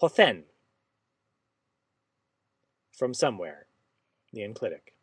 Pothen. From somewhere. The enclitic.